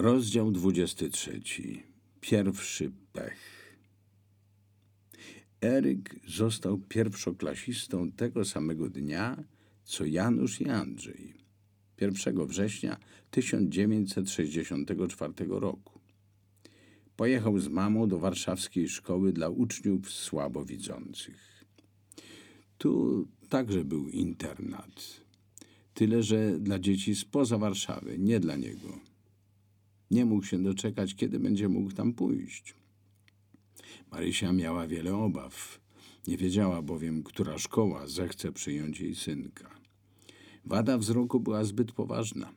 Rozdział 23. Pierwszy pech. Eryk został pierwszoklasistą tego samego dnia, co Janusz i Andrzej. 1 września 1964 roku. Pojechał z mamą do warszawskiej szkoły dla uczniów słabowidzących. Tu także był internat. Tyle, że dla dzieci spoza Warszawy, nie dla niego. Nie mógł się doczekać, kiedy będzie mógł tam pójść. Marysia miała wiele obaw. Nie wiedziała bowiem, która szkoła zechce przyjąć jej synka. Wada wzroku była zbyt poważna.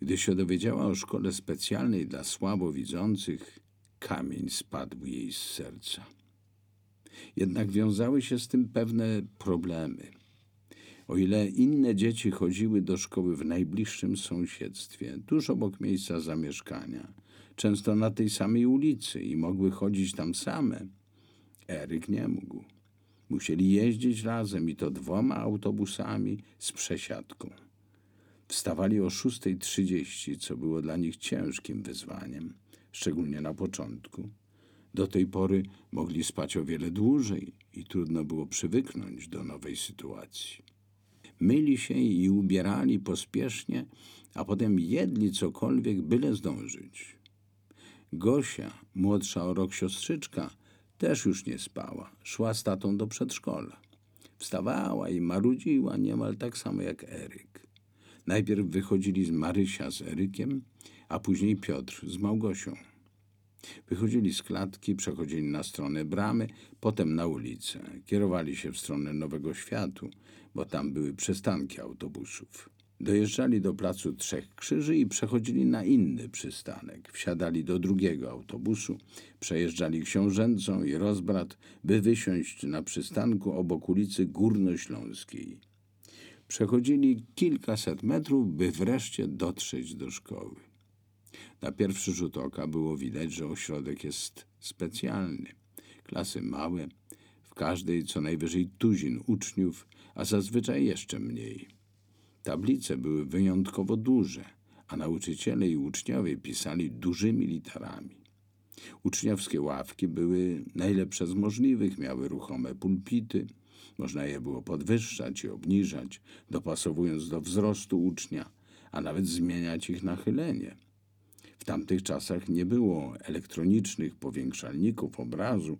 Gdy się dowiedziała o szkole specjalnej dla słabowidzących, kamień spadł jej z serca. Jednak wiązały się z tym pewne problemy. O ile inne dzieci chodziły do szkoły w najbliższym sąsiedztwie, tuż obok miejsca zamieszkania, często na tej samej ulicy i mogły chodzić tam same, Eryk nie mógł. Musieli jeździć razem i to dwoma autobusami z przesiadką. Wstawali o 6.30, co było dla nich ciężkim wyzwaniem, szczególnie na początku. Do tej pory mogli spać o wiele dłużej i trudno było przywyknąć do nowej sytuacji. Myli się i ubierali pospiesznie, a potem jedli cokolwiek, byle zdążyć. Gosia, młodsza o rok siostrzyczka, też już nie spała. Szła z tatą do przedszkola. Wstawała i marudziła niemal tak samo jak Eryk. Najpierw wychodzili z Marysia z Erykiem, a później Piotr z Małgosią. Wychodzili z klatki, przechodzili na stronę bramy, potem na ulicę. Kierowali się w stronę Nowego Światu, bo tam były przystanki autobusów. Dojeżdżali do placu Trzech Krzyży i przechodzili na inny przystanek. Wsiadali do drugiego autobusu, przejeżdżali Książęcą i Rozbrat, by wysiąść na przystanku obok ulicy Górnośląskiej. Przechodzili kilkaset metrów, by wreszcie dotrzeć do szkoły. Na pierwszy rzut oka było widać, że ośrodek jest specjalny. Klasy małe, w każdej co najwyżej tuzin uczniów, a zazwyczaj jeszcze mniej. Tablice były wyjątkowo duże, a nauczyciele i uczniowie pisali dużymi literami. Uczniowskie ławki były najlepsze z możliwych, miały ruchome pulpity, można je było podwyższać i obniżać, dopasowując do wzrostu ucznia, a nawet zmieniać ich nachylenie. W tamtych czasach nie było elektronicznych powiększalników obrazu,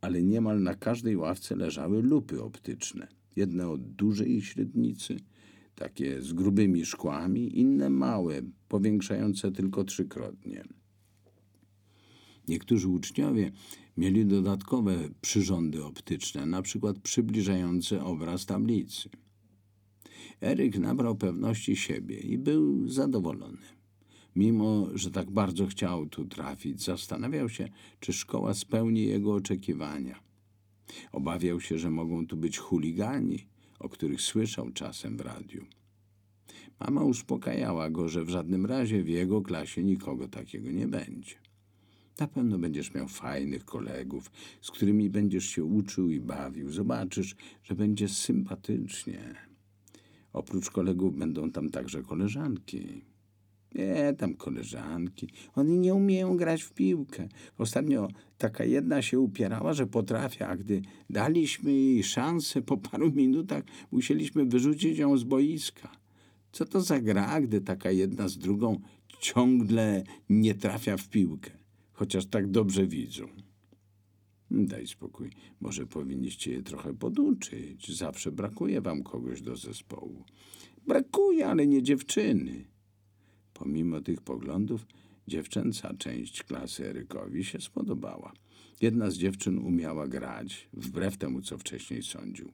ale niemal na każdej ławce leżały lupy optyczne. Jedne od dużej średnicy, takie z grubymi szkłami, inne małe, powiększające tylko trzykrotnie. Niektórzy uczniowie mieli dodatkowe przyrządy optyczne, na przykład przybliżające obraz tablicy. Eryk nabrał pewności siebie i był zadowolony. Mimo, że tak bardzo chciał tu trafić, zastanawiał się, czy szkoła spełni jego oczekiwania. Obawiał się, że mogą tu być chuligani, o których słyszał czasem w radiu. Mama uspokajała go, że w żadnym razie w jego klasie nikogo takiego nie będzie. Na pewno będziesz miał fajnych kolegów, z którymi będziesz się uczył i bawił. Zobaczysz, że będzie sympatycznie. Oprócz kolegów będą tam także koleżanki. Nie, tam koleżanki. Oni nie umieją grać w piłkę. Ostatnio taka jedna się upierała, że potrafia, a gdy daliśmy jej szansę, po paru minutach musieliśmy wyrzucić ją z boiska. Co to za gra, gdy taka jedna z drugą ciągle nie trafia w piłkę, chociaż tak dobrze widzą? Daj spokój, może powinniście je trochę poduczyć. Zawsze brakuje wam kogoś do zespołu. Brakuje, ale nie dziewczyny. Pomimo tych poglądów, dziewczęca część klasy Erykowi się spodobała. Jedna z dziewczyn umiała grać, wbrew temu, co wcześniej sądził.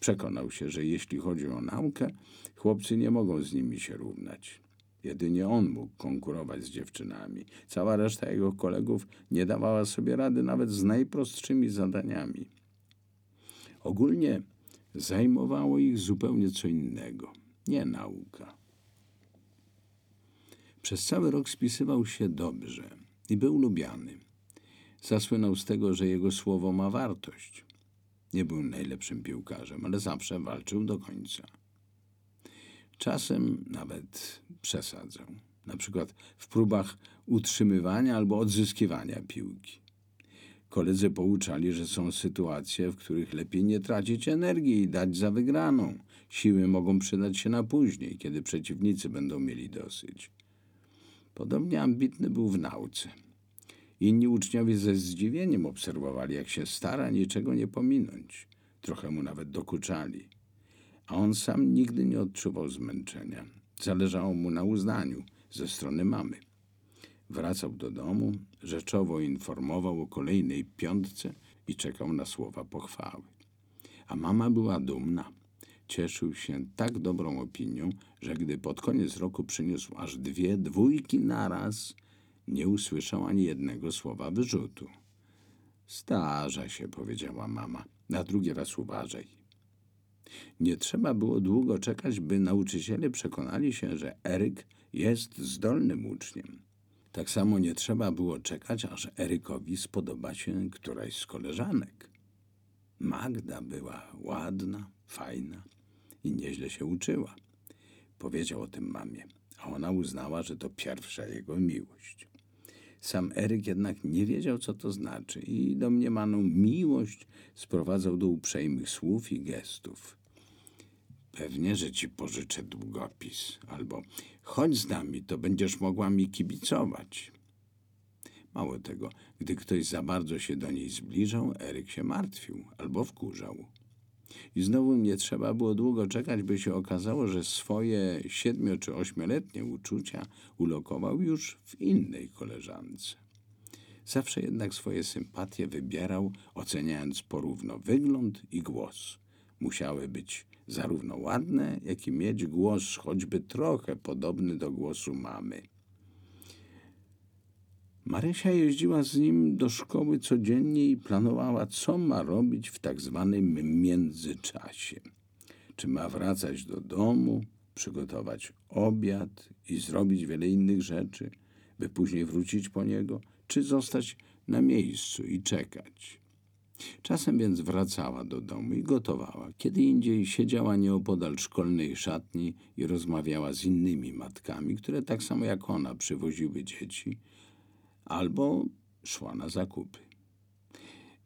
Przekonał się, że jeśli chodzi o naukę, chłopcy nie mogą z nimi się równać. Jedynie on mógł konkurować z dziewczynami. Cała reszta jego kolegów nie dawała sobie rady nawet z najprostszymi zadaniami. Ogólnie zajmowało ich zupełnie co innego, nie nauka. Przez cały rok spisywał się dobrze i był lubiany. Zasłynął z tego, że jego słowo ma wartość. Nie był najlepszym piłkarzem, ale zawsze walczył do końca. Czasem nawet przesadzał. na przykład w próbach utrzymywania albo odzyskiwania piłki. Koledzy pouczali, że są sytuacje, w których lepiej nie tracić energii i dać za wygraną. Siły mogą przydać się na później, kiedy przeciwnicy będą mieli dosyć. Podobnie ambitny był w nauce. Inni uczniowie ze zdziwieniem obserwowali, jak się stara niczego nie pominąć. Trochę mu nawet dokuczali. A on sam nigdy nie odczuwał zmęczenia. Zależało mu na uznaniu ze strony mamy. Wracał do domu, rzeczowo informował o kolejnej piątce i czekał na słowa pochwały. A mama była dumna. Cieszył się tak dobrą opinią, że gdy pod koniec roku przyniósł aż dwie dwójki naraz, nie usłyszał ani jednego słowa wyrzutu. Starza się, powiedziała mama. Na drugi raz uważaj. Nie trzeba było długo czekać, by nauczyciele przekonali się, że Eryk jest zdolnym uczniem. Tak samo nie trzeba było czekać, aż Erykowi spodoba się któraś z koleżanek. Magda była ładna, fajna i nieźle się uczyła. Powiedział o tym mamie, a ona uznała, że to pierwsza jego miłość. Sam Eryk jednak nie wiedział, co to znaczy i domniemaną miłość sprowadzał do uprzejmych słów i gestów. Pewnie, że ci pożyczę długopis, albo chodź z nami, to będziesz mogła mi kibicować. Mało tego, gdy ktoś za bardzo się do niej zbliżał, Eryk się martwił albo wkurzał. I znowu nie trzeba było długo czekać, by się okazało, że swoje siedmiu czy ośmioletnie uczucia ulokował już w innej koleżance. Zawsze jednak swoje sympatie wybierał, oceniając porówno wygląd i głos. Musiały być zarówno ładne, jak i mieć głos choćby trochę podobny do głosu mamy. Marysia jeździła z nim do szkoły codziennie i planowała, co ma robić w tak zwanym międzyczasie. Czy ma wracać do domu, przygotować obiad i zrobić wiele innych rzeczy, by później wrócić po niego, czy zostać na miejscu i czekać. Czasem więc wracała do domu i gotowała. Kiedy indziej siedziała nieopodal szkolnej szatni i rozmawiała z innymi matkami, które tak samo jak ona przywoziły dzieci, albo szła na zakupy.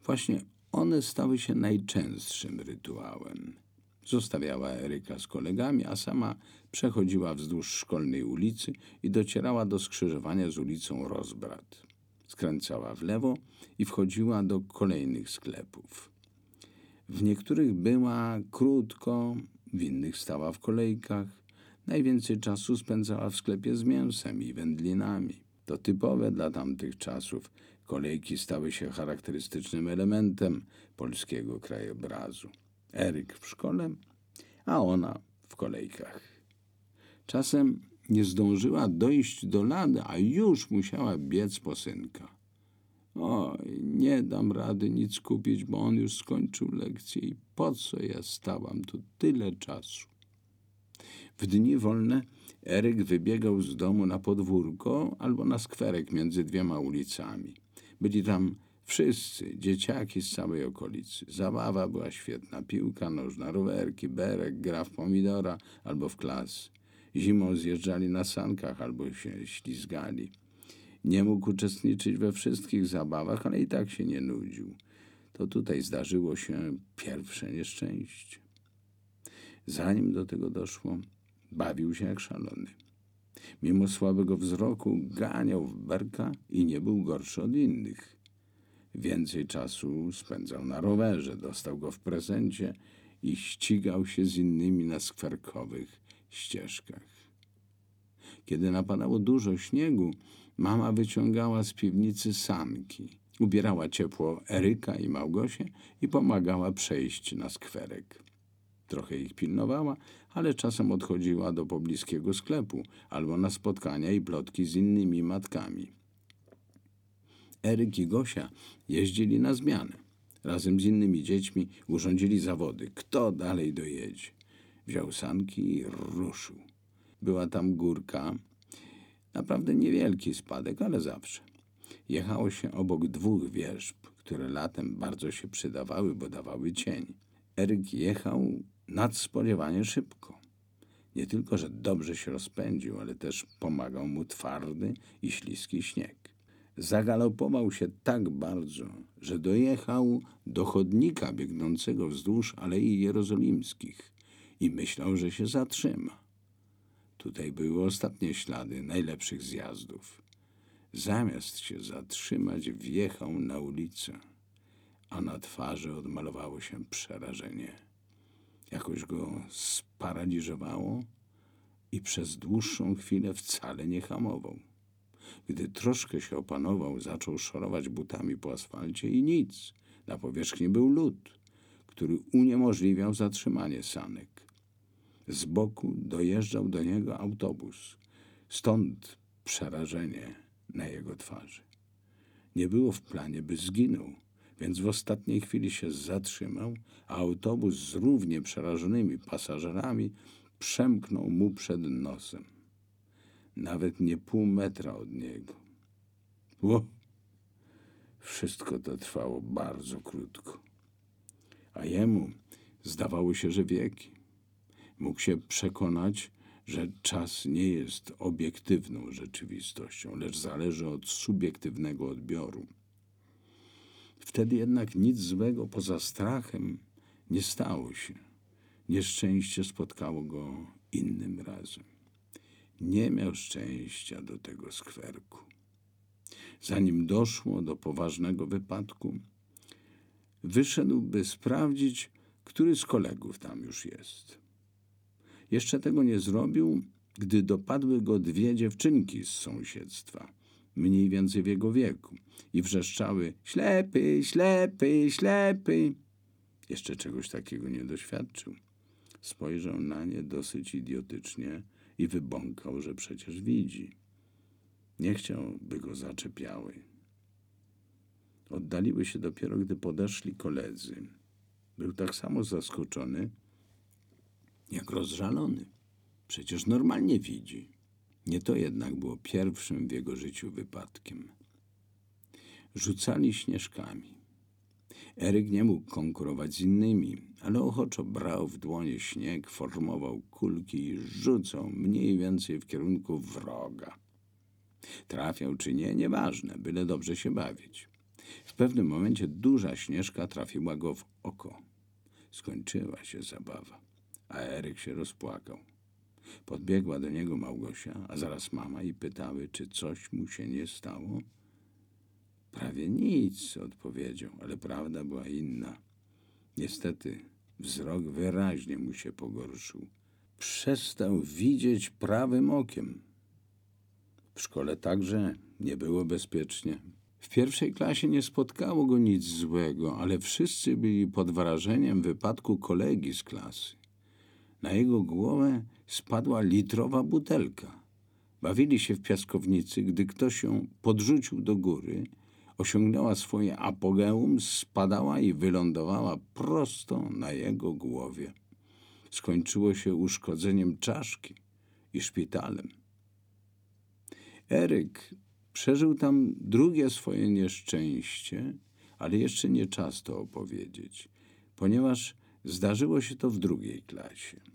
Właśnie one stały się najczęstszym rytuałem. Zostawiała Eryka z kolegami, a sama przechodziła wzdłuż szkolnej ulicy i docierała do skrzyżowania z ulicą Rozbrat. Skręcała w lewo i wchodziła do kolejnych sklepów. W niektórych była krótko, w innych stała w kolejkach. Najwięcej czasu spędzała w sklepie z mięsem i wędlinami. To typowe dla tamtych czasów. Kolejki stały się charakterystycznym elementem polskiego krajobrazu. Eryk w szkole, a ona w kolejkach. Czasem nie zdążyła dojść do lady, a już musiała biec po synka. Oj, nie dam rady nic kupić, bo on już skończył lekcję i po co ja stałam tu tyle czasu? W dni wolne Eryk wybiegał z domu na podwórko albo na skwerek między dwiema ulicami. Byli tam wszyscy, dzieciaki z całej okolicy. Zabawa była świetna. Piłka nożna, rowerki, berek, gra w pomidora albo w klas. Zimą zjeżdżali na sankach albo się ślizgali. Nie mógł uczestniczyć we wszystkich zabawach, ale i tak się nie nudził. To tutaj zdarzyło się pierwsze nieszczęście. Zanim do tego doszło, bawił się jak szalony. Mimo słabego wzroku ganiał w berka i nie był gorszy od innych. Więcej czasu spędzał na rowerze, dostał go w prezencie i ścigał się z innymi na skwerkowych ścieżkach. Kiedy napadało dużo śniegu, mama wyciągała z piwnicy sanki. Ubierała ciepło Eryka i Małgosię i pomagała przejść na skwerek. Trochę ich pilnowała, ale czasem odchodziła do pobliskiego sklepu albo na spotkania i plotki z innymi matkami. Eryk i Gosia jeździli na zmianę. Razem z innymi dziećmi urządzili zawody. Kto dalej dojedzie? Wziął sanki i ruszył. Była tam górka. Naprawdę niewielki spadek, ale zawsze. Jechało się obok dwóch wierzb, które latem bardzo się przydawały, bo dawały cień. Eryk jechał nadspodziewanie szybko. Nie tylko, że dobrze się rozpędził, ale też pomagał mu twardy i śliski śnieg. Zagalopował się tak bardzo, że dojechał do chodnika biegnącego wzdłuż Alei Jerozolimskich i myślał, że się zatrzyma. Tutaj były ostatnie ślady najlepszych zjazdów. Zamiast się zatrzymać, wjechał na ulicę, a na twarzy odmalowało się przerażenie. Jakoś go sparaliżowało i przez dłuższą chwilę wcale nie hamował. Gdy troszkę się opanował, zaczął szorować butami po asfalcie i nic. Na powierzchni był lód, który uniemożliwiał zatrzymanie sanek. Z boku dojeżdżał do niego autobus. Stąd przerażenie na jego twarzy. Nie było w planie, by zginął, więc w ostatniej chwili się zatrzymał, a autobus z równie przerażonymi pasażerami przemknął mu przed nosem. Nawet nie pół metra od niego. Ło! Wszystko to trwało bardzo krótko. A jemu zdawało się, że wieki. Mógł się przekonać, że czas nie jest obiektywną rzeczywistością, lecz zależy od subiektywnego odbioru. Wtedy jednak nic złego poza strachem nie stało się. Nieszczęście spotkało go innym razem. Nie miał szczęścia do tego skwerku. Zanim doszło do poważnego wypadku, wyszedł, by sprawdzić, który z kolegów tam już jest. Jeszcze tego nie zrobił, gdy dopadły go dwie dziewczynki z sąsiedztwa, mniej więcej w jego wieku, i wrzeszczały ślepy, ślepy, ślepy. Jeszcze czegoś takiego nie doświadczył. Spojrzał na nie dosyć idiotycznie i wybąkał, że przecież widzi. Nie chciał, by go zaczepiały. Oddaliły się dopiero, gdy podeszli koledzy. Był tak samo zaskoczony, jak rozżalony. Przecież normalnie widzi. Nie to jednak było pierwszym w jego życiu wypadkiem. Rzucali śnieżkami. Eryk nie mógł konkurować z innymi, ale ochoczo brał w dłonie śnieg, formował kulki i rzucał mniej więcej w kierunku wroga. Trafiał czy nie, nieważne, byle dobrze się bawić. W pewnym momencie duża śnieżka trafiła go w oko. Skończyła się zabawa, a Eryk się rozpłakał. Podbiegła do niego Małgosia, a zaraz mama i pytały, czy coś mu się nie stało. Prawie nic, odpowiedział, ale prawda była inna. Niestety, wzrok wyraźnie mu się pogorszył. Przestał widzieć prawym okiem. W szkole także nie było bezpiecznie. W pierwszej klasie nie spotkało go nic złego, ale wszyscy byli pod wrażeniem wypadku kolegi z klasy. Na jego głowę spadła litrowa butelka. Bawili się w piaskownicy, gdy ktoś ją podrzucił do góry, osiągnęła swoje apogeum, spadała i wylądowała prosto na jego głowie. Skończyło się uszkodzeniem czaszki i szpitalem. Eryk przeżył tam drugie swoje nieszczęście, ale jeszcze nie czas to opowiedzieć, ponieważ zdarzyło się to w drugiej klasie.